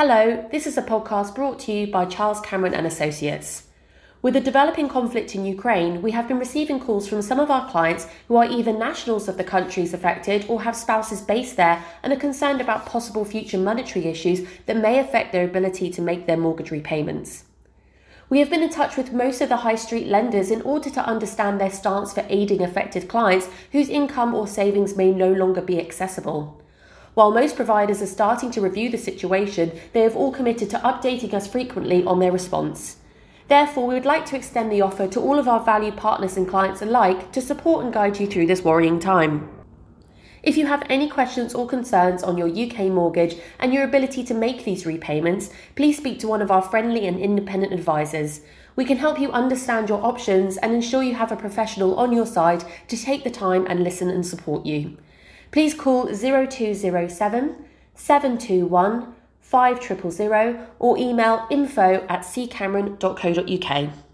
Hello, this is a podcast brought to you by Charles Cameron and Associates. With the developing conflict in Ukraine, we have been receiving calls from some of our clients who are either nationals of the countries affected or have spouses based there and are concerned about possible future monetary issues that may affect their ability to make their mortgage repayments. We have been in touch with most of the high street lenders in order to understand their stance for aiding affected clients whose income or savings may no longer be accessible. While most providers are starting to review the situation, they have all committed to updating us frequently on their response. Therefore, we would like to extend the offer to all of our valued partners and clients alike to support and guide you through this worrying time. If you have any questions or concerns on your UK mortgage and your ability to make these repayments, please speak to one of our friendly and independent advisors. We can help you understand your options and ensure you have a professional on your side to take the time and listen and support you please call 0207 721 5000 or email info at ccameron.co.uk.